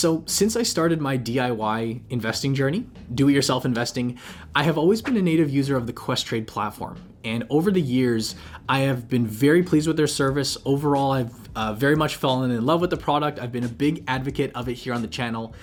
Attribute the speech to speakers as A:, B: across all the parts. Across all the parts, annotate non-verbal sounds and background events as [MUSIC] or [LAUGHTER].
A: So, since I started my DIY investing journey, do it yourself investing, I have always been a native user of the Questrade platform. And over the years, I have been very pleased with their service. Overall, I've uh, very much fallen in love with the product. I've been a big advocate of it here on the channel.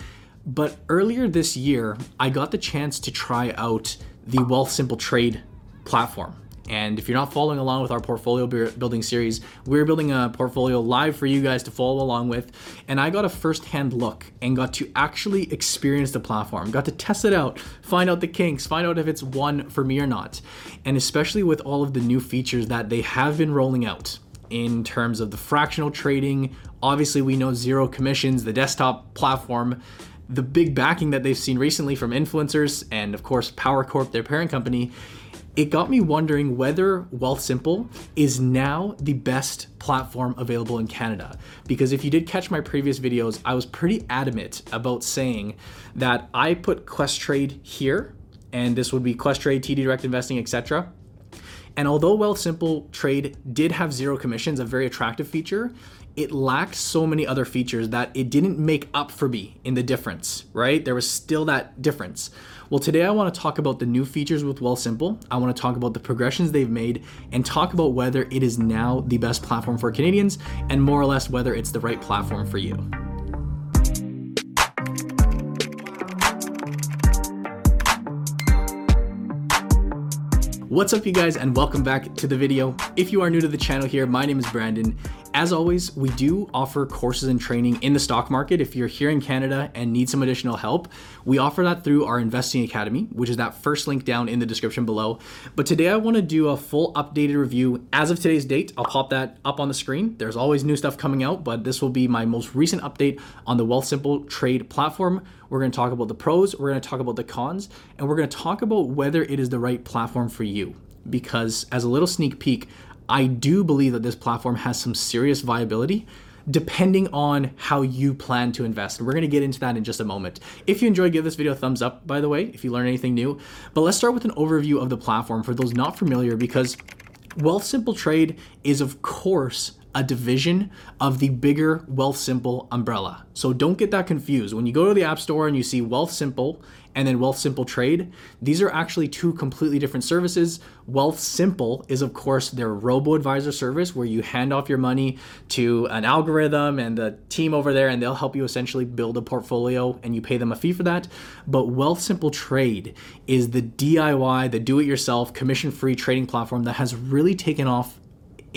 A: But earlier this year, I got the chance to try out the Wealthsimple Trade platform. And if you're not following along with our portfolio building series, we're building a portfolio live for you guys to follow along with. And I got a first-hand look and got to actually experience the platform, got to test it out, find out the kinks, find out if it's one for me or not. And especially with all of the new features that they have been rolling out in terms of the fractional trading. Obviously, we know zero commissions, the desktop platform, the big backing that they've seen recently from influencers, and of course, Power Corp, their parent company it got me wondering whether Wealthsimple is now the best platform available in Canada. Because if you did catch my previous videos, I was pretty adamant about saying that I put Questrade here, and this would be Questrade, TD Direct Investing, etc. And although Wealthsimple Trade did have zero commissions, a very attractive feature, it lacked so many other features that it didn't make up for me in the difference, right? There was still that difference. Well, today I want to talk about the new features with Wealthsimple. I want to talk about the progressions they've made and talk about whether it is now the best platform for Canadians and more or less whether it's the right platform for you. What's up you guys and welcome back to the video. If you are new to the channel here, my name is Brandon as always, we do offer courses and training in the stock market. If you're here in Canada and need some additional help, we offer that through our Investing Academy, which is that first link down in the description below. But today I want to do a full updated review as of today's date. I'll pop that up on the screen. There's always new stuff coming out, but this will be my most recent update on the Wealthsimple Trade platform. We're going to talk about the pros, we're going to talk about the cons, and we're going to talk about whether it is the right platform for you because as a little sneak peek, I do believe that this platform has some serious viability depending on how you plan to invest. And we're gonna get into that in just a moment. If you enjoyed, give this video a thumbs up, by the way, if you learn anything new. But let's start with an overview of the platform for those not familiar because Wealthsimple Trade is, of course, a division of the bigger Wealthsimple umbrella. So don't get that confused. When you go to the App Store and you see Wealthsimple and then Wealthsimple Trade, these are actually two completely different services. Wealthsimple is, of course, their robo advisor service where you hand off your money to an algorithm and the team over there, and they'll help you essentially build a portfolio and you pay them a fee for that. But Wealthsimple Trade is the DIY, the do it yourself, commission free trading platform that has really taken off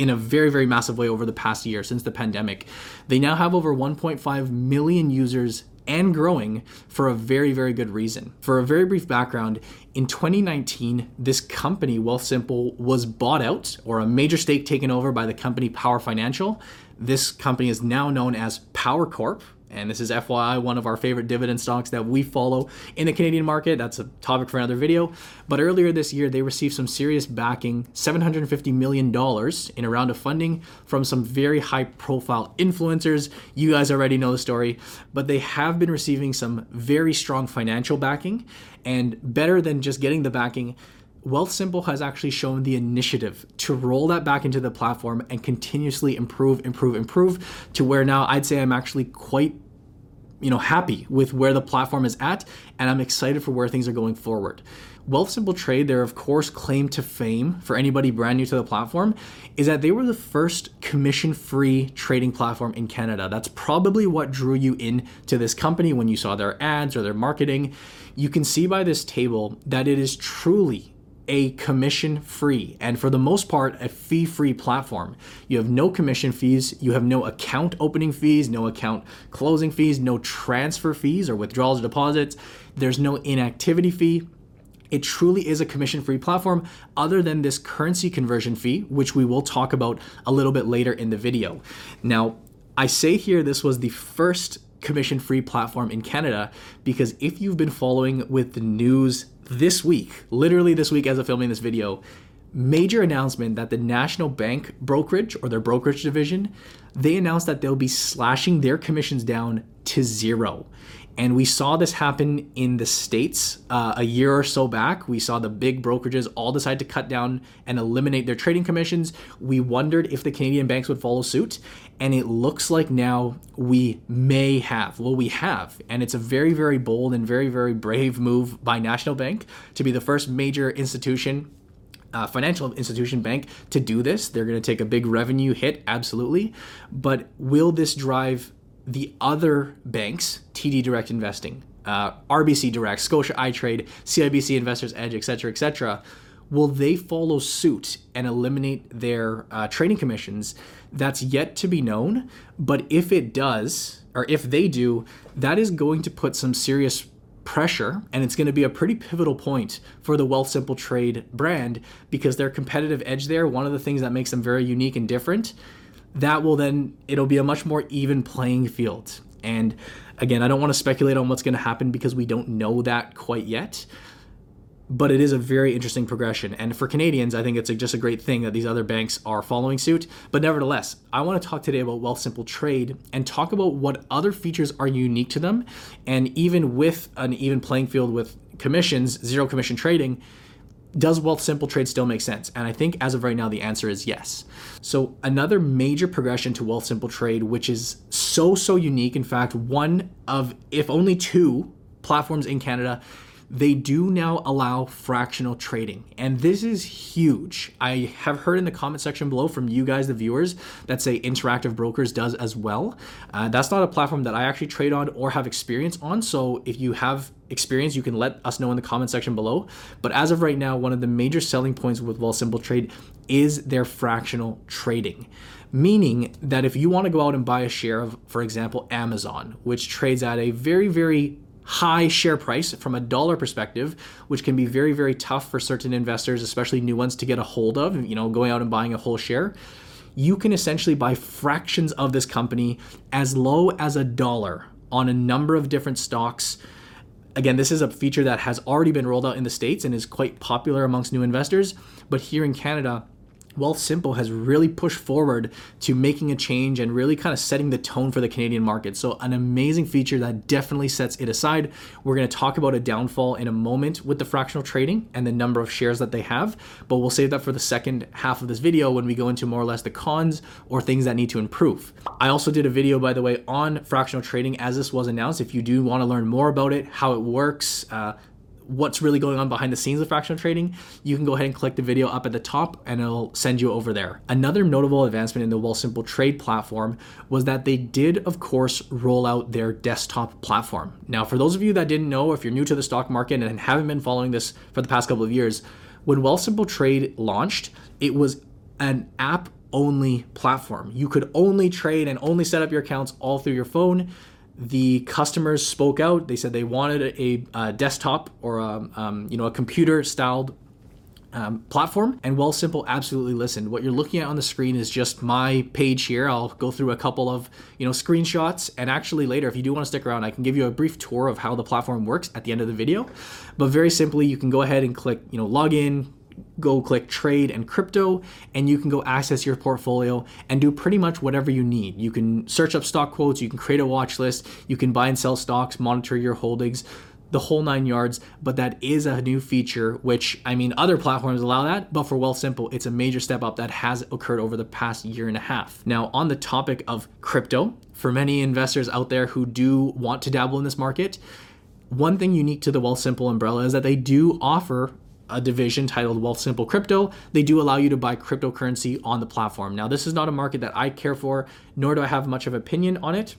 A: in a very, very massive way over the past year since the pandemic. They now have over 1.5 million users and growing for a very, very good reason. For a very brief background, in 2019, this company, Wealthsimple, was bought out or a major stake taken over by the company Power Financial. This company is now known as Power Corp, and this is FYI, one of our favorite dividend stocks that we follow in the Canadian market. That's a topic for another video. But earlier this year, they received some serious backing $750 million in a round of funding from some very high profile influencers. You guys already know the story, but they have been receiving some very strong financial backing. And better than just getting the backing, Wealthsimple has actually shown the initiative to roll that back into the platform and continuously improve, improve, improve to where now I'd say I'm actually quite you know happy with where the platform is at and I'm excited for where things are going forward. Wealthsimple Trade, their of course claim to fame for anybody brand new to the platform, is that they were the first commission-free trading platform in Canada. That's probably what drew you in to this company when you saw their ads or their marketing. You can see by this table that it is truly a commission free and for the most part a fee free platform. You have no commission fees, you have no account opening fees, no account closing fees, no transfer fees or withdrawals or deposits. There's no inactivity fee. It truly is a commission free platform, other than this currency conversion fee, which we will talk about a little bit later in the video. Now, I say here this was the first commission free platform in Canada because if you've been following with the news this week, literally this week as of filming this video, major announcement that the National Bank brokerage or their brokerage division they announced that they'll be slashing their commissions down to zero. And we saw this happen in the States uh, a year or so back. We saw the big brokerages all decide to cut down and eliminate their trading commissions. We wondered if the Canadian banks would follow suit. And it looks like now we may have. Well, we have. And it's a very, very bold and very, very brave move by National Bank to be the first major institution uh, financial institution bank to do this. They're going to take a big revenue hit, absolutely. But will this drive the other banks, TD Direct Investing, uh, RBC Direct, Scotia iTrade, CIBC Investors Edge, etc., etc., will they follow suit and eliminate their uh, trading commissions? That's yet to be known. But if it does, or if they do, that is going to put some serious pressure and it's going to be a pretty pivotal point for the Wealthsimple Trade brand because their competitive edge there, one of the things that makes them very unique and different that will then it'll be a much more even playing field. And again, I don't want to speculate on what's going to happen because we don't know that quite yet. But it is a very interesting progression. And for Canadians, I think it's a, just a great thing that these other banks are following suit. But nevertheless, I want to talk today about Wealthsimple Trade and talk about what other features are unique to them. And even with an even playing field with commissions, zero commission trading, does Wealthsimple Trade still make sense? And I think as of right now, the answer is yes. So, another major progression to Wealthsimple Trade, which is so, so unique, in fact, one of, if only two platforms in Canada they do now allow fractional trading. And this is huge. I have heard in the comment section below from you guys, the viewers, that say Interactive Brokers does as well. Uh, that's not a platform that I actually trade on or have experience on. So if you have experience, you can let us know in the comment section below. But as of right now, one of the major selling points with Wealthsimple Trade is their fractional trading meaning that if you want to go out and buy a share of, for example, Amazon, which trades at a very, very high share price from a dollar perspective, which can be very, very tough for certain investors, especially new ones, to get a hold of, you know, going out and buying a whole share. You can essentially buy fractions of this company as low as a dollar on a number of different stocks. Again, this is a feature that has already been rolled out in the States and is quite popular amongst new investors. But here in Canada, Wealthsimple has really pushed forward to making a change and really kind of setting the tone for the Canadian market. So, an amazing feature that definitely sets it aside. We're going to talk about a downfall in a moment with the fractional trading and the number of shares that they have, but we'll save that for the second half of this video when we go into more or less the cons or things that need to improve. I also did a video, by the way, on fractional trading as this was announced. If you do want to learn more about it, how it works, uh, what's really going on behind the scenes of fractional trading, you can go ahead and click the video up at the top and it'll send you over there. Another notable advancement in the Wealthsimple Trade platform was that they did, of course, roll out their desktop platform. Now, for those of you that didn't know, if you're new to the stock market and haven't been following this for the past couple of years, when Wealthsimple Trade launched, it was an app only platform. You could only trade and only set up your accounts all through your phone the customers spoke out. They said they wanted a, a desktop or a, um, you know a computer styled um, platform. And Wealthsimple absolutely listened. What you're looking at on the screen is just my page here. I'll go through a couple of you know screenshots, and actually later, if you do want to stick around, I can give you a brief tour of how the platform works at the end of the video. But very simply, you can go ahead and click you know log in, go click trade and crypto and you can go access your portfolio and do pretty much whatever you need. You can search up stock quotes, you can create a watch list, you can buy and sell stocks, monitor your holdings, the whole nine yards. But that is a new feature, which I mean, other platforms allow that, but for Wealthsimple, it's a major step up that has occurred over the past year and a half. Now, on the topic of crypto, for many investors out there who do want to dabble in this market, one thing unique to the Wealthsimple umbrella is that they do offer a division titled Wealthsimple Crypto. They do allow you to buy cryptocurrency on the platform. Now, this is not a market that I care for, nor do I have much of opinion on it.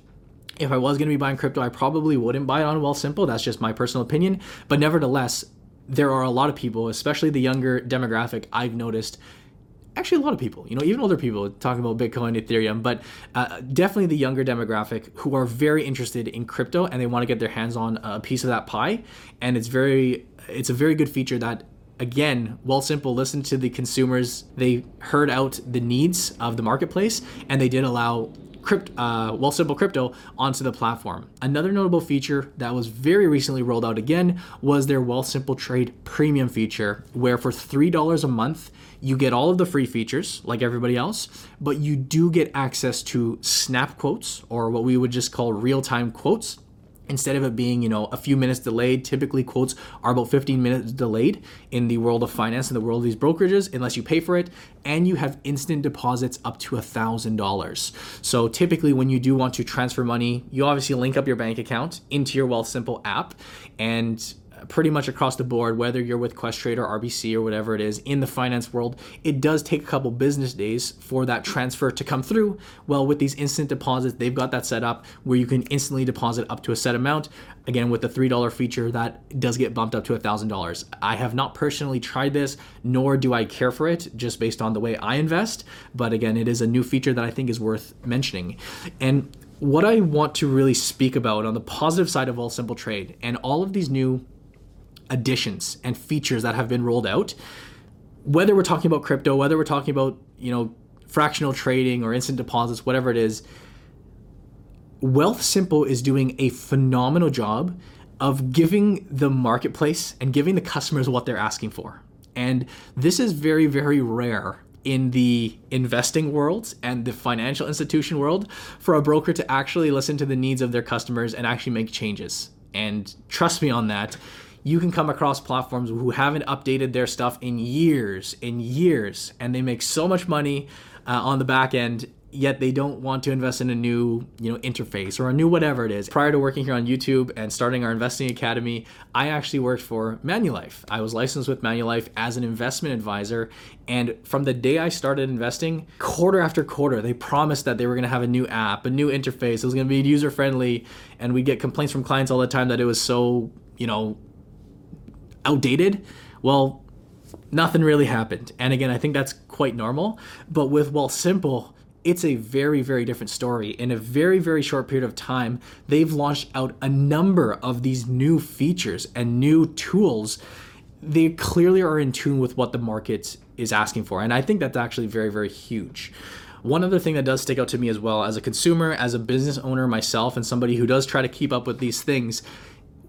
A: If I was going to be buying crypto, I probably wouldn't buy it on Wealthsimple. That's just my personal opinion. But nevertheless, there are a lot of people, especially the younger demographic, I've noticed actually a lot of people, you know, even older people talking about Bitcoin, Ethereum, but uh, definitely the younger demographic who are very interested in crypto and they want to get their hands on a piece of that pie. And it's very, it's a very good feature that again, Wealthsimple listened to the consumers. They heard out the needs of the marketplace, and they did allow crypt, uh, Wealthsimple Crypto onto the platform. Another notable feature that was very recently rolled out again was their Wealthsimple Trade Premium feature, where for $3 a month, you get all of the free features like everybody else, but you do get access to snap quotes or what we would just call real time quotes instead of it being you know a few minutes delayed typically quotes are about 15 minutes delayed in the world of finance in the world of these brokerages unless you pay for it and you have instant deposits up to a thousand dollars. So typically when you do want to transfer money you obviously link up your bank account into your wealthsimple app and pretty much across the board, whether you're with Questrade or RBC or whatever it is in the finance world, it does take a couple business days for that transfer to come through. Well, with these instant deposits, they've got that set up where you can instantly deposit up to a set amount. Again, with the $3 feature, that does get bumped up to $1,000. I have not personally tried this, nor do I care for it just based on the way I invest. But again, it is a new feature that I think is worth mentioning. And what I want to really speak about on the positive side of Wealthsimple Trade and all of these new additions and features that have been rolled out. Whether we're talking about crypto whether we're talking about you know fractional trading or instant deposits whatever it is Wealthsimple is doing a phenomenal job of giving the marketplace and giving the customers what they're asking for. And this is very very rare in the investing world and the financial institution world for a broker to actually listen to the needs of their customers and actually make changes. And trust me on that you can come across platforms who haven't updated their stuff in years in years and they make so much money uh, on the back end yet they don't want to invest in a new you know interface or a new whatever it is. Prior to working here on youtube and starting our investing academy i actually worked for manulife. I was licensed with manulife as an investment advisor and from the day i started investing quarter after quarter they promised that they were going to have a new app a new interface it was going to be user friendly and we get complaints from clients all the time that it was so you know outdated, well, nothing really happened. And again, I think that's quite normal. But with Wealthsimple, it's a very, very different story. In a very, very short period of time, they've launched out a number of these new features and new tools. They clearly are in tune with what the market is asking for. And I think that's actually very, very huge. One other thing that does stick out to me as well, as a consumer, as a business owner myself, and somebody who does try to keep up with these things,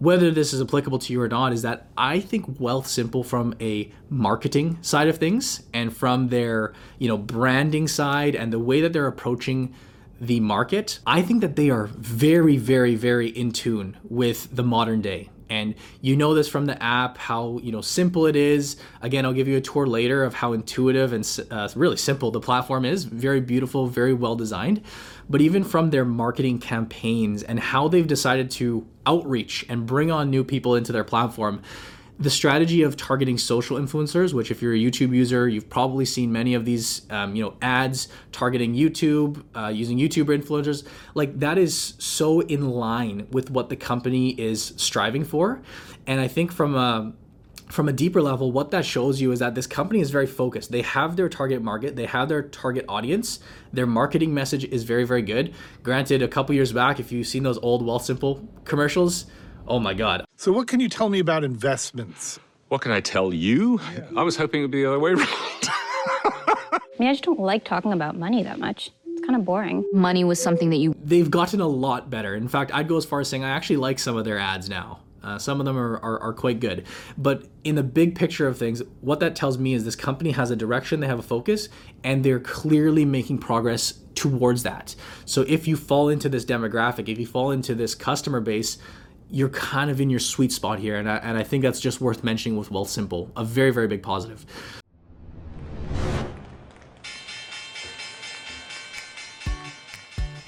A: whether this is applicable to you or not is that I think Wealthsimple from a marketing side of things and from their, you know, branding side and the way that they're approaching the market, I think that they are very very very in tune with the modern day and you know this from the app how you know simple it is. Again i'll give you a tour later of how intuitive and uh, really simple the platform is. Very beautiful very well designed. But even from their marketing campaigns and how they've decided to outreach and bring on new people into their platform the strategy of targeting social influencers, which if you're a YouTube user, you've probably seen many of these, um, you know, ads targeting YouTube, uh, using YouTuber influencers. Like that is so in line with what the company is striving for, and I think from a from a deeper level, what that shows you is that this company is very focused. They have their target market, they have their target audience. Their marketing message is very, very good. Granted, a couple years back, if you've seen those old Wealthsimple commercials, Oh my God.
B: So, what can you tell me about investments?
C: What can I tell you? Yeah. I was hoping it would be the other way around. I
D: mean, I just don't like talking about money that much. It's kind of boring.
E: Money was something that you.
A: They've gotten a lot better. In fact, I'd go as far as saying I actually like some of their ads now. Uh, some of them are, are, are, quite good. But in the big picture of things, what that tells me is this company has a direction, they have a focus, and they're clearly making progress towards that. So if you fall into this demographic, if you fall into this customer base, you're kind of in your sweet spot here. And I, and I think that's just worth mentioning with Wealthsimple, a very, very big positive.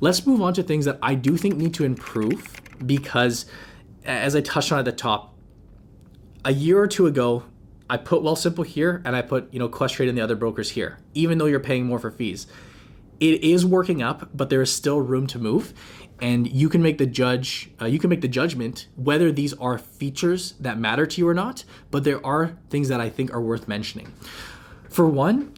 A: Let's move on to things that I do think need to improve because, as I touched on at the top, a year or two ago, I put Wealthsimple here and I put, you know, Questrade and the other brokers here, even though you're paying more for fees. It is working up, but there is still room to move. And you can make the judge, uh, you can make the judgment whether these are features that matter to you or not. But there are things that I think are worth mentioning. For one,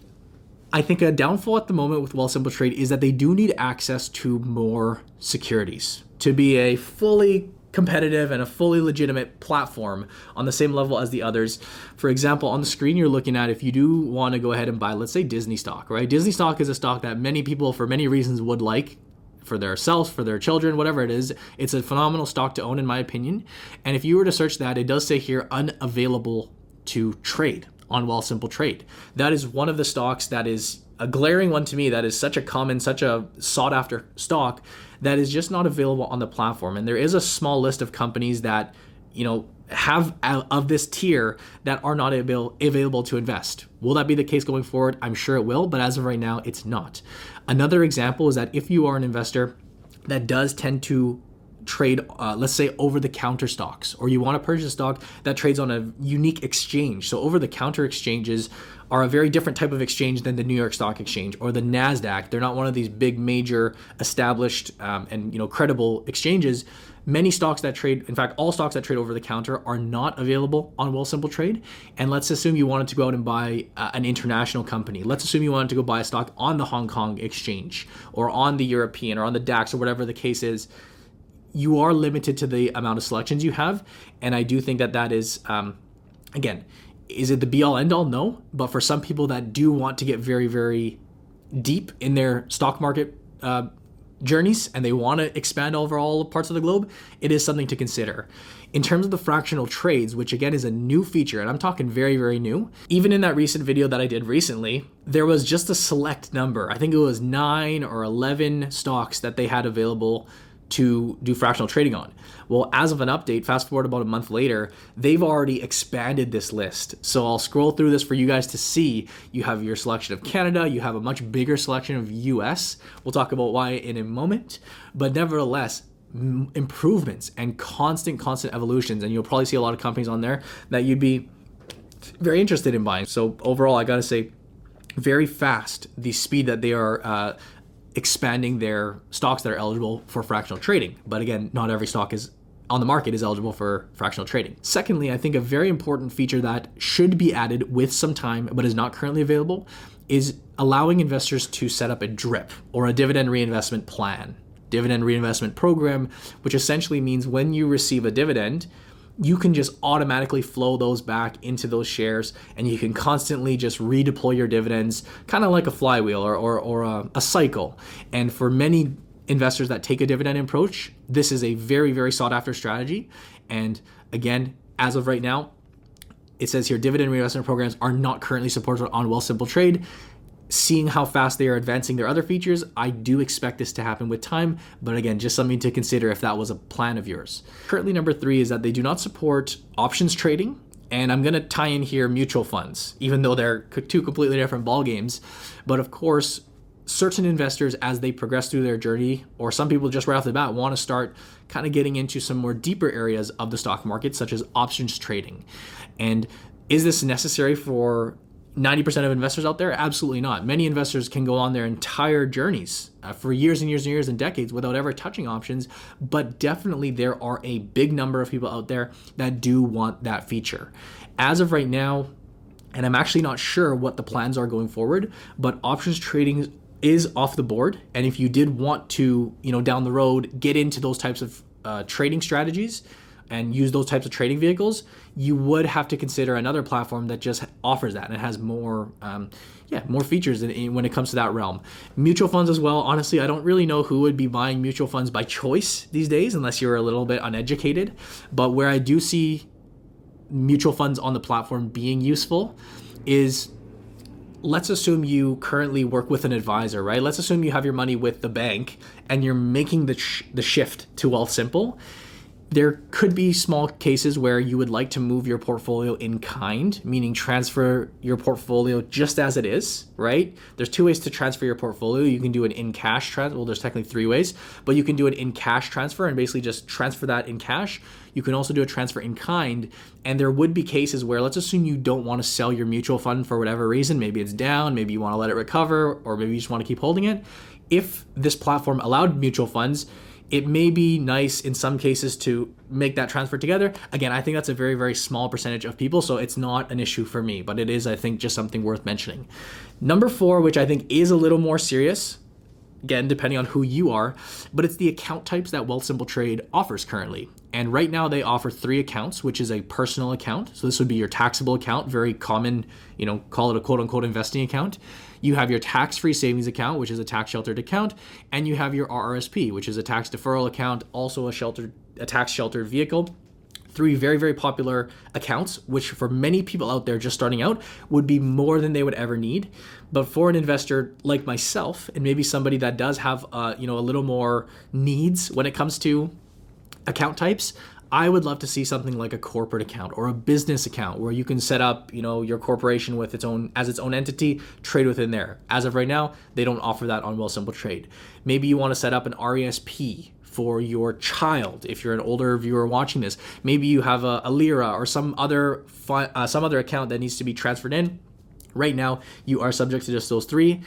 A: I think a downfall at the moment with Wealthsimple Trade is that they do need access to more securities to be a fully competitive and a fully legitimate platform on the same level as the others. For example, on the screen you're looking at, if you do want to go ahead and buy, let's say Disney stock, right? Disney stock is a stock that many people, for many reasons, would like for themselves, for their children, whatever it is. It's a phenomenal stock to own, in my opinion. And if you were to search that, it does say here unavailable to trade on Wealthsimple Trade. That is one of the stocks that is a glaring one to me that is such a common, such a sought after stock that is just not available on the platform. And there is a small list of companies that, you know, have uh, of this tier that are not able, available to invest. Will that be the case going forward? I'm sure it will, but as of right now, it's not. Another example is that if you are an investor that does tend to trade, uh, let's say, over the counter stocks, or you want to purchase stock that trades on a unique exchange. So, over the counter exchanges are a very different type of exchange than the New York Stock Exchange or the Nasdaq. They're not one of these big, major, established, um, and you know credible exchanges. Many stocks that trade, in fact, all stocks that trade over the counter are not available on Wealthsimple Trade. And let's assume you wanted to go out and buy uh, an international company. Let's assume you wanted to go buy a stock on the Hong Kong exchange or on the European or on the DAX or whatever the case is you are limited to the amount of selections you have. And I do think that that is, um, again, is it the be all end all? No. But for some people that do want to get very, very deep in their stock market uh, journeys and they want to expand over all parts of the globe, it is something to consider. In terms of the fractional trades, which again is a new feature, and I'm talking very, very new, even in that recent video that I did recently, there was just a select number. I think it was nine or 11 stocks that they had available to do fractional trading on. Well, as of an update, fast forward about a month later, they've already expanded this list. So I'll scroll through this for you guys to see. You have your selection of Canada, you have a much bigger selection of US. We'll talk about why in a moment. But nevertheless, improvements and constant, constant evolutions. And you'll probably see a lot of companies on there that you'd be very interested in buying. So overall, I gotta say, very fast the speed that they are uh, expanding their stocks that are eligible for fractional trading. But again, not every stock is on the market is eligible for fractional trading. Secondly, I think a very important feature that should be added with some time but is not currently available is allowing investors to set up a DRIP or a dividend reinvestment plan, dividend reinvestment program, which essentially means when you receive a dividend, you can just automatically flow those back into those shares and you can constantly just redeploy your dividends kind of like a flywheel or, or, or a, a cycle. And for many investors that take a dividend approach this is a very very sought after strategy. And again as of right now it says here dividend reinvestment programs are not currently supported on Wealthsimple Trade seeing how fast they are advancing their other features, I do expect this to happen with time, but again, just something to consider if that was a plan of yours. Currently, number three is that they do not support options trading, and I'm gonna tie in here mutual funds, even though they're two completely different ball games. But of course, certain investors, as they progress through their journey, or some people just right off the bat want to start kind of getting into some more deeper areas of the stock market, such as options trading. And is this necessary for 90% of investors out there? Absolutely not. Many investors can go on their entire journeys uh, for years and years and years and decades without ever touching options, but definitely there are a big number of people out there that do want that feature. As of right now, and I'm actually not sure what the plans are going forward, but options trading is off the board. And if you did want to, you know, down the road get into those types of uh, trading strategies, and use those types of trading vehicles, you would have to consider another platform that just offers that and it has more, um, yeah, more features in, in, when it comes to that realm. Mutual funds as well. Honestly, I don't really know who would be buying mutual funds by choice these days, unless you're a little bit uneducated. But where I do see mutual funds on the platform being useful is let's assume you currently work with an advisor, right? Let's assume you have your money with the bank and you're making the, sh- the shift to Wealthsimple there could be small cases where you would like to move your portfolio in kind, meaning transfer your portfolio just as it is, right? There's two ways to transfer your portfolio. You can do an in cash transfer. Well, there's technically three ways, but you can do an in cash transfer and basically just transfer that in cash. You can also do a transfer in kind. And there would be cases where, let's assume you don't want to sell your mutual fund for whatever reason. Maybe it's down, maybe you want to let it recover, or maybe you just want to keep holding it. If this platform allowed mutual funds, it may be nice in some cases to make that transfer together. Again, I think that's a very, very small percentage of people, so it's not an issue for me, but it is, I think, just something worth mentioning. Number four, which I think is a little more serious, again, depending on who you are, but it's the account types that Wealthsimple Trade offers currently. And right now they offer three accounts, which is a personal account. So this would be your taxable account, very common, you know, call it a quote unquote investing account. You have your tax free savings account, which is a tax sheltered account, and you have your RRSP, which is a tax deferral account, also a sheltered, a tax sheltered vehicle. Three very very popular accounts which for many people out there just starting out would be more than they would ever need. But for an investor like myself and maybe somebody that does have uh, you know a little more needs when it comes to account types I would love to see something like a corporate account or a business account where you can set up, you know, your corporation with its own as its own entity, trade within there. As of right now, they don't offer that on Wealthsimple Trade. Maybe you want to set up an RESP for your child if you're an older viewer watching this. Maybe you have a, a Lira or some other uh, some other account that needs to be transferred in. Right now, you are subject to just those three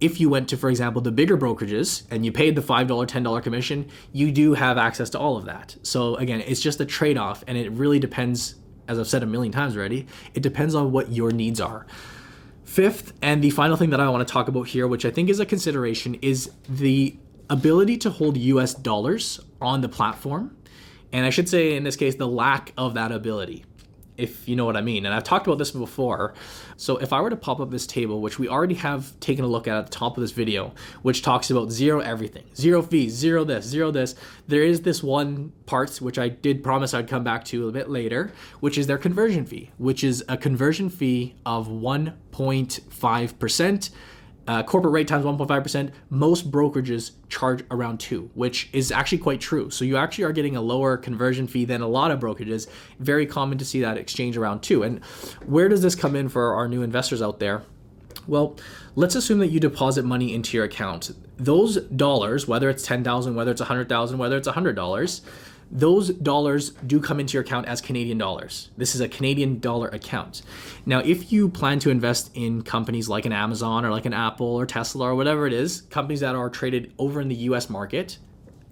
A: if you went to, for example, the bigger brokerages and you paid the $5, $10 commission, you do have access to all of that. So again, it's just a trade off and it really depends, as I've said a million times already, it depends on what your needs are. Fifth, and the final thing that I want to talk about here, which I think is a consideration, is the ability to hold US dollars on the platform. And I should say, in this case, the lack of that ability if you know what I mean. And I've talked about this before. So if I were to pop up this table, which we already have taken a look at at the top of this video, which talks about zero everything, zero fees, zero this, zero this, there is this one part which I did promise I'd come back to a bit later, which is their conversion fee, which is a conversion fee of 1.5% uh, corporate rate times 1.5%. Most brokerages charge around 2, which is actually quite true. So you actually are getting a lower conversion fee than a lot of brokerages. Very common to see that exchange around 2. And where does this come in for our new investors out there? Well, let's assume that you deposit money into your account. Those dollars, whether it's 10,000, whether it's 100,000, whether it's $100, those dollars do come into your account as Canadian dollars. This is a Canadian dollar account. Now, if you plan to invest in companies like an Amazon or like an Apple or Tesla or whatever it is, companies that are traded over in the US market,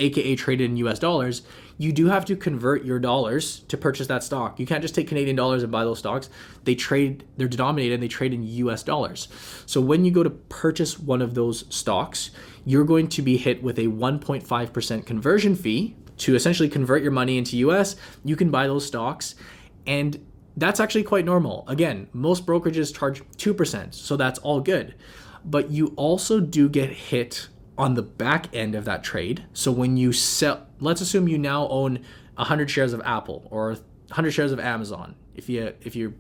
A: aka traded in US dollars, you do have to convert your dollars to purchase that stock. You can't just take Canadian dollars and buy those stocks. They trade, they're denominated and they trade in US dollars. So when you go to purchase one of those stocks, you're going to be hit with a 1.5% conversion fee to essentially convert your money into US, you can buy those stocks. And that's actually quite normal. Again, most brokerages charge 2%, so that's all good. But you also do get hit on the back end of that trade. So when you sell, let's assume you now own 100 shares of Apple or 100 shares of Amazon. If you if you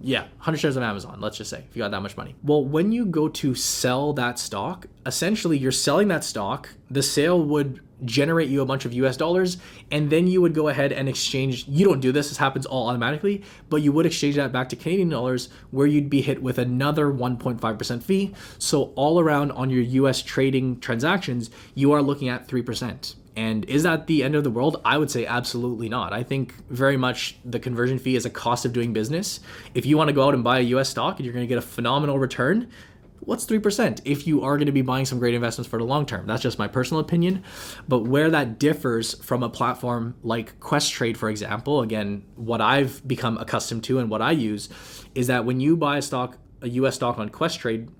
A: yeah, 100 shares of Amazon, let's just say, if you got that much money. Well, when you go to sell that stock, essentially you're selling that stock. The sale would generate you a bunch of US dollars, and then you would go ahead and exchange. You don't do this, this happens all automatically, but you would exchange that back to Canadian dollars where you'd be hit with another 1.5% fee. So, all around on your US trading transactions, you are looking at 3%. And is that the end of the world? I would say absolutely not. I think very much the conversion fee is a cost of doing business. If you want to go out and buy a US stock and you're going to get a phenomenal return, what's 3% if you are going to be buying some great investments for the long term? That's just my personal opinion. But where that differs from a platform like Questrade, for example, again, what I've become accustomed to and what I use is that when you buy a stock, a US stock on Questrade,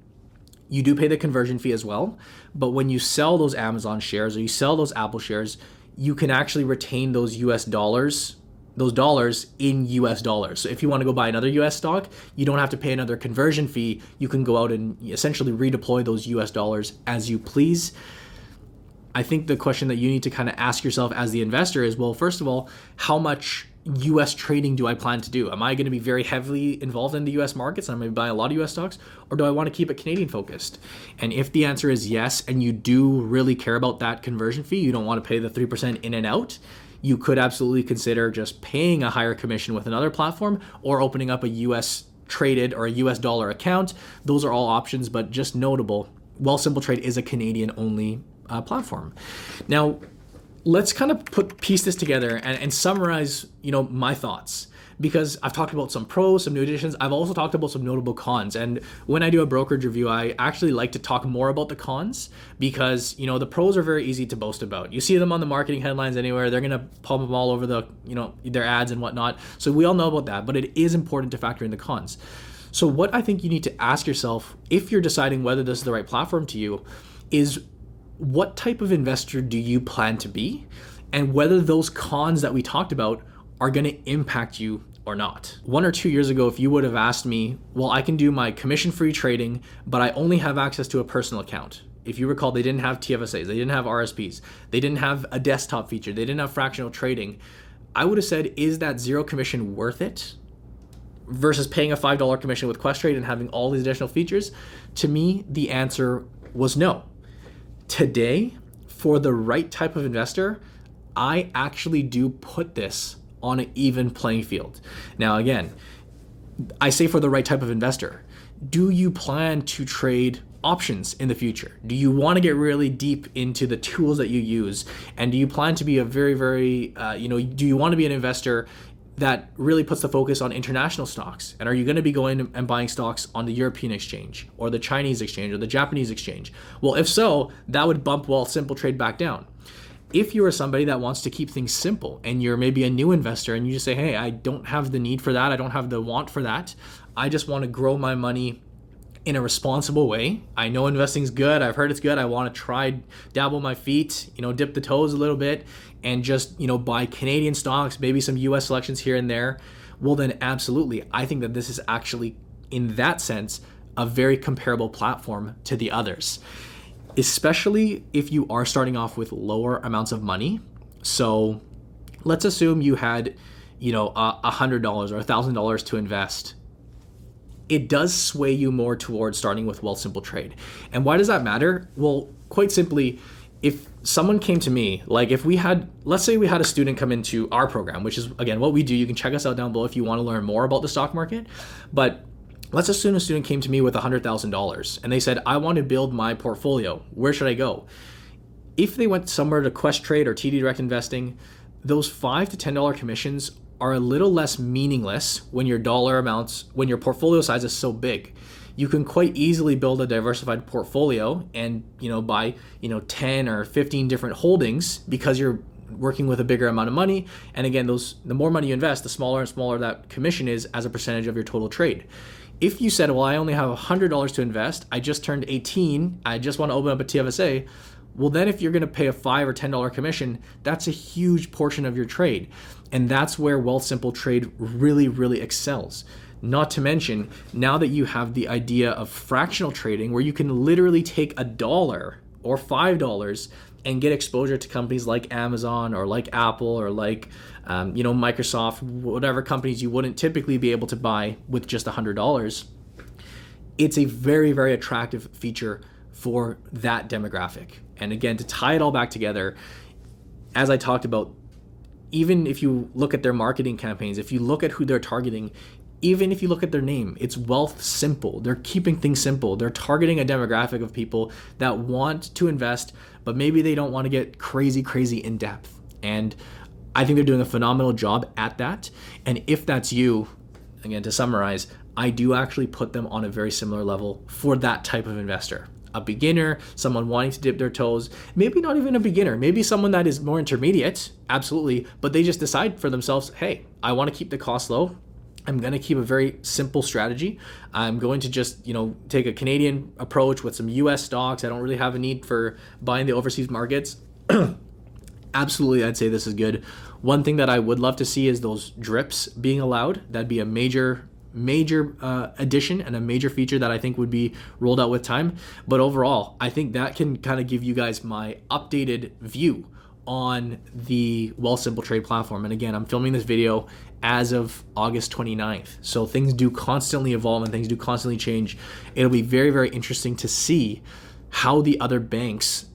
A: you do pay the conversion fee as well. But when you sell those Amazon shares or you sell those Apple shares, you can actually retain those US dollars, those dollars in US dollars. So if you want to go buy another US stock, you don't have to pay another conversion fee. You can go out and essentially redeploy those US dollars as you please. I think the question that you need to kind of ask yourself as the investor is well, first of all, how much US trading do I plan to do? Am I going to be very heavily involved in the US markets and I'm going to buy a lot of US stocks? Or do I want to keep it Canadian focused? And if the answer is yes, and you do really care about that conversion fee, you don't want to pay the 3% in and out, you could absolutely consider just paying a higher commission with another platform or opening up a US traded or a US dollar account. Those are all options, but just notable, Wealthsimple Trade is a Canadian only uh, platform. Now, let's kind of put piece this together and, and summarize, you know, my thoughts because I've talked about some pros, some new additions. I've also talked about some notable cons. And when I do a brokerage review, I actually like to talk more about the cons because, you know, the pros are very easy to boast about. You see them on the marketing headlines anywhere. They're going to pump them all over the, you know, their ads and whatnot. So we all know about that, but it is important to factor in the cons. So what I think you need to ask yourself if you're deciding whether this is the right platform to you is what type of investor do you plan to be and whether those cons that we talked about are going to impact you or not. One or two years ago, if you would have asked me, well, I can do my commission free trading, but I only have access to a personal account. If you recall, they didn't have TFSAs, they didn't have RSPs, they didn't have a desktop feature, they didn't have fractional trading. I would have said, is that zero commission worth it? Versus paying a $5 commission with Questrade and having all these additional features? To me, the answer was no. Today, for the right type of investor, I actually do put this on an even playing field. Now, again, I say for the right type of investor. Do you plan to trade options in the future? Do you want to get really deep into the tools that you use? And do you plan to be a very, very, uh, you know, do you want to be an investor that really puts the focus on international stocks? And are you going to be going and buying stocks on the European exchange or the Chinese exchange or the Japanese exchange? Well, if so, that would bump Wealthsimple Trade back down if you are somebody that wants to keep things simple and you're maybe a new investor and you just say, hey, I don't have the need for that, I don't have the want for that, I just want to grow my money in a responsible way. I know investing's good. I've heard it's good. I want to try dabble my feet, you know, dip the toes a little bit and just, you know, buy Canadian stocks, maybe some US selections here and there. Well, then absolutely. I think that this is actually in that sense a very comparable platform to the others especially if you are starting off with lower amounts of money. So let's assume you had, you know, a hundred dollars or a thousand dollars to invest. It does sway you more towards starting with Wealthsimple Trade. And why does that matter? Well, quite simply, if someone came to me, like if we had, let's say we had a student come into our program, which is again what we do. You can check us out down below if you want to learn more about the stock market. But let's assume a student came to me with $100,000 and they said, I want to build my portfolio. Where should I go? If they went somewhere to Questrade or TD Direct Investing, those $5 to $10 commissions are a little less meaningless when your dollar amounts, when your portfolio size is so big. You can quite easily build a diversified portfolio and, you know, buy, you know, 10 or 15 different holdings because you're working with a bigger amount of money. And again, those the more money you invest, the smaller and smaller that commission is as a percentage of your total trade if you said, well, I only have $100 to invest, I just turned 18, I just want to open up a TFSA, well, then if you're going to pay a $5 or $10 commission, that's a huge portion of your trade. And that's where Wealthsimple Trade really, really excels. Not to mention, now that you have the idea of fractional trading, where you can literally take a dollar or $5 and get exposure to companies like Amazon or like Apple or like um, you know Microsoft, whatever companies you wouldn't typically be able to buy with just a hundred dollars. It's a very very attractive feature for that demographic. And again, to tie it all back together, as I talked about, even if you look at their marketing campaigns, if you look at who they're targeting, even if you look at their name, it's wealth simple. They're keeping things simple. They're targeting a demographic of people that want to invest, but maybe they don't want to get crazy, crazy in depth. And I think they're doing a phenomenal job at that. And if that's you, again, to summarize, I do actually put them on a very similar level for that type of investor. A beginner, someone wanting to dip their toes, maybe not even a beginner, maybe someone that is more intermediate, absolutely, but they just decide for themselves, hey, I want to keep the cost low. I'm going to keep a very simple strategy. I'm going to just, you know, take a Canadian approach with some US stocks. I don't really have a need for buying the overseas markets. [CLEARS THROAT] Absolutely, I'd say this is good. One thing that I would love to see is those drips being allowed. That'd be a major major uh, addition and a major feature that I think would be rolled out with time. But overall, I think that can kind of give you guys my updated view on the Wealthsimple Trade platform. And again, I'm filming this video as of August 29th. So things do constantly evolve and things do constantly change. It'll be very, very interesting to see how the other banks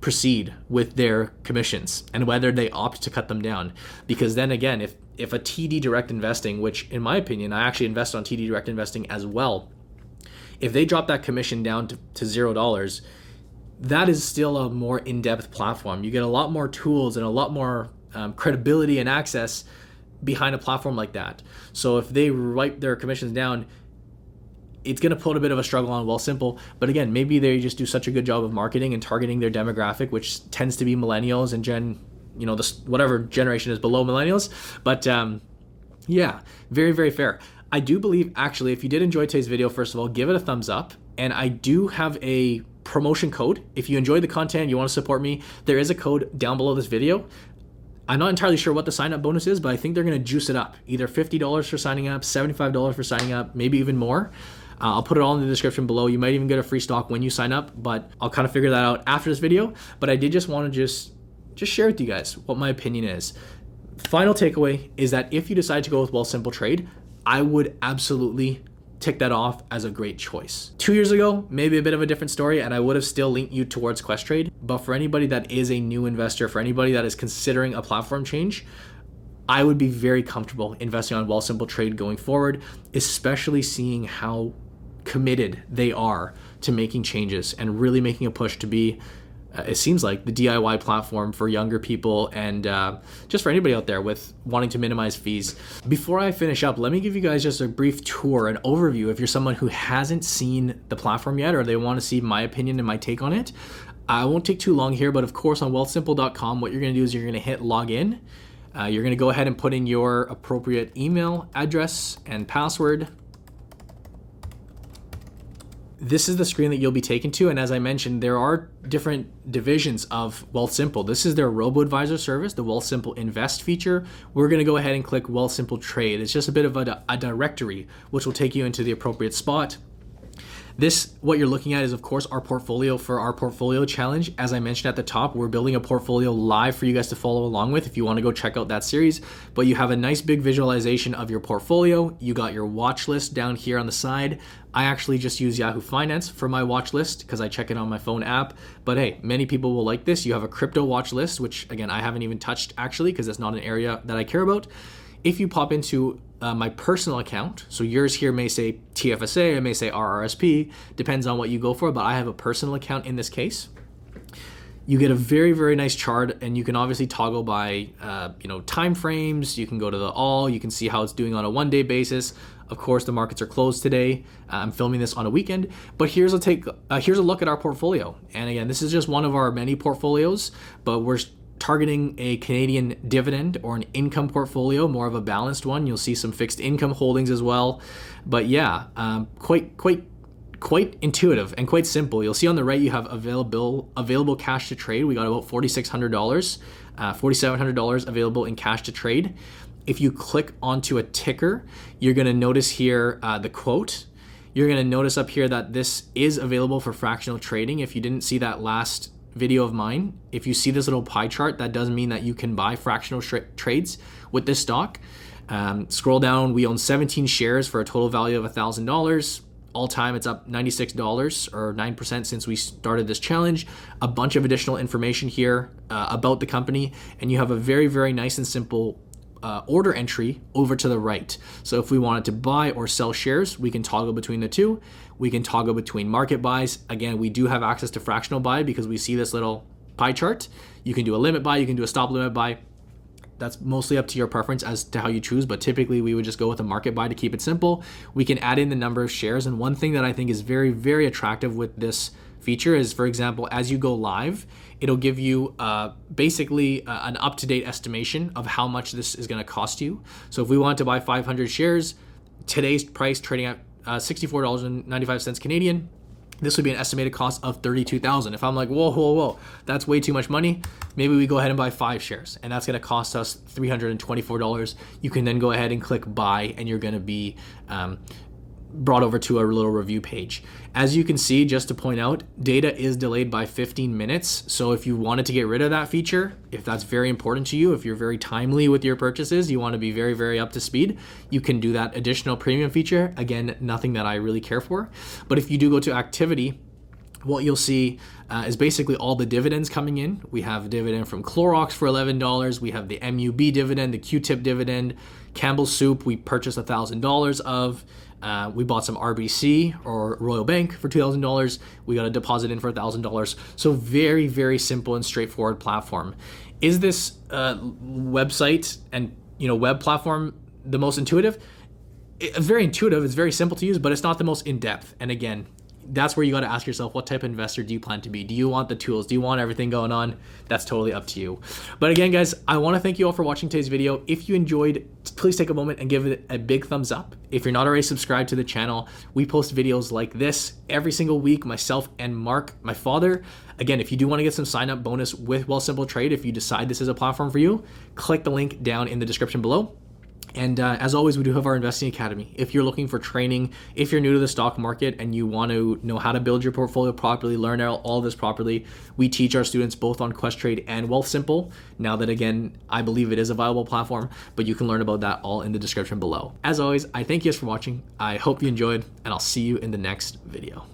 A: proceed with their commissions and whether they opt to cut them down. Because then again, if if a TD direct investing, which in my opinion, I actually invest on TD direct investing as well, if they drop that commission down to, to zero dollars, that is still a more in-depth platform. You get a lot more tools and a lot more um, credibility and access behind a platform like that. So if they write their commissions down, it's going to put a bit of a struggle on Wealthsimple. But again, maybe they just do such a good job of marketing and targeting their demographic, which tends to be millennials and Gen, you know, this whatever generation is below millennials. But um, yeah, very very fair. I do believe actually, if you did enjoy today's video, first of all, give it a thumbs up. And I do have a promotion code. If you enjoy the content, you want to support me, there is a code down below this video. I'm not entirely sure what the sign up bonus is, but I think they're going to juice it up. Either $50 for signing up, $75 for signing up, maybe even more. Uh, I'll put it all in the description below. You might even get a free stock when you sign up, but I'll kind of figure that out after this video. But I did just want to just just share with you guys what my opinion is. Final takeaway is that if you decide to go with Wealthsimple Trade, I would absolutely tick that off as a great choice. Two years ago, maybe a bit of a different story, and I would have still linked you towards Questrade. But for anybody that is a new investor, for anybody that is considering a platform change, I would be very comfortable investing on Wealthsimple Trade going forward, especially seeing how committed they are to making changes and really making a push to be uh, it seems like the DIY platform for younger people and uh, just for anybody out there with wanting to minimize fees. Before I finish up, let me give you guys just a brief tour, an overview. If you're someone who hasn't seen the platform yet or they want to see my opinion and my take on it, I won't take too long here, but of course on wealthsimple.com, what you're going to do is you're going to hit login. Uh, you're going to go ahead and put in your appropriate email address and password this is the screen that you'll be taken to. And as I mentioned, there are different divisions of Wealthsimple. This is their robo advisor service, the Wealthsimple Invest feature. We're going to go ahead and click Wealthsimple Trade. It's just a bit of a, a directory, which will take you into the appropriate spot. This, what you're looking at is, of course, our portfolio for our portfolio challenge. As I mentioned at the top, we're building a portfolio live for you guys to follow along with if you want to go check out that series. But you have a nice big visualization of your portfolio. You got your watch list down here on the side. I actually just use Yahoo Finance for my watch list because I check it on my phone app. But hey, many people will like this. You have a crypto watch list, which again, I haven't even touched actually because it's not an area that I care about. If you pop into uh, my personal account, so yours here may say TFSA, it may say RRSP, depends on what you go for, but I have a personal account in this case. You get a very very nice chart, and you can obviously toggle by uh, you know time frames. You can go to the all. You can see how it's doing on a one day basis. Of course, the markets are closed today. Uh, I'm filming this on a weekend, but here's a take. Uh, here's a look at our portfolio. And again, this is just one of our many portfolios, but we're targeting a Canadian dividend or an income portfolio, more of a balanced one. You'll see some fixed income holdings as well. But yeah, um, quite quite quite intuitive and quite simple. You'll see on the right you have available available cash to trade. We got about forty six hundred dollars, uh, forty seven hundred dollars available in cash to trade. If you click onto a ticker, you're going to notice here uh, the quote. You're going to notice up here that this is available for fractional trading. If you didn't see that last video of mine, if you see this little pie chart, that does mean that you can buy fractional trades with this stock. Um, scroll down, we own 17 shares for a total value of $1,000. All time, it's up $96 or 9% since we started this challenge. A bunch of additional information here uh, about the company, and you have a very, very nice and simple uh, order entry over to the right. So if we wanted to buy or sell shares, we can toggle between the two. We can toggle between market buys. Again, we do have access to fractional buy because we see this little pie chart. You can do a limit buy, you can do a stop limit buy. That's mostly up to your preference as to how you choose, but typically we would just go with a market buy to keep it simple. We can add in the number of shares. And one thing that I think is very, very attractive with this feature is, for example, as you go live, it'll give you uh, basically uh, an up to date estimation of how much this is going to cost you. So if we want to buy 500 shares, today's price trading at uh, $64.95 Canadian, this would be an estimated cost of 32,000. If I'm like, whoa, whoa, whoa, that's way too much money, maybe we go ahead and buy five shares, and that's going to cost us $324. You can then go ahead and click buy, and you're going to be um, brought over to a little review page. As you can see, just to point out, data is delayed by 15 minutes. So if you wanted to get rid of that feature, if that's very important to you, if you're very timely with your purchases, you want to be very, very up to speed, you can do that additional premium feature. Again, nothing that I really care for. But if you do go to activity, what you'll see uh, is basically all the dividends coming in. We have dividend from Clorox for $11. We have the MUB dividend, the Q-tip dividend, Campbell's Soup we purchased a $1,000 of. Uh, we bought some RBC or Royal Bank for $2,000. We got a deposit in for a $1,000. So very, very simple and straightforward platform. Is this uh, website and you know web platform the most intuitive? It's very intuitive. It's very simple to use, but it's not the most in depth. And again, that's where you got to ask yourself what type of investor do you plan to be? Do you want the tools? Do you want everything going on? That's totally up to you. But again guys i want to thank you all for watching today's video. If you enjoyed please take a moment and give it a big thumbs up. If you're not already subscribed to the channel we post videos like this every single week myself and mark my father. Again if you do want to get some sign up bonus with Wealthsimple Trade if you decide this is a platform for you click the link down in the description below and uh, as always, we do have our investing academy. If you're looking for training, if you're new to the stock market and you want to know how to build your portfolio properly, learn all, this properly, we teach our students both on Questrade and Wealthsimple. Now that again, I believe it is a viable platform, but you can learn about that all in the description below. As always, I thank you guys for watching. I hope you enjoyed, and I'll see you in the next video.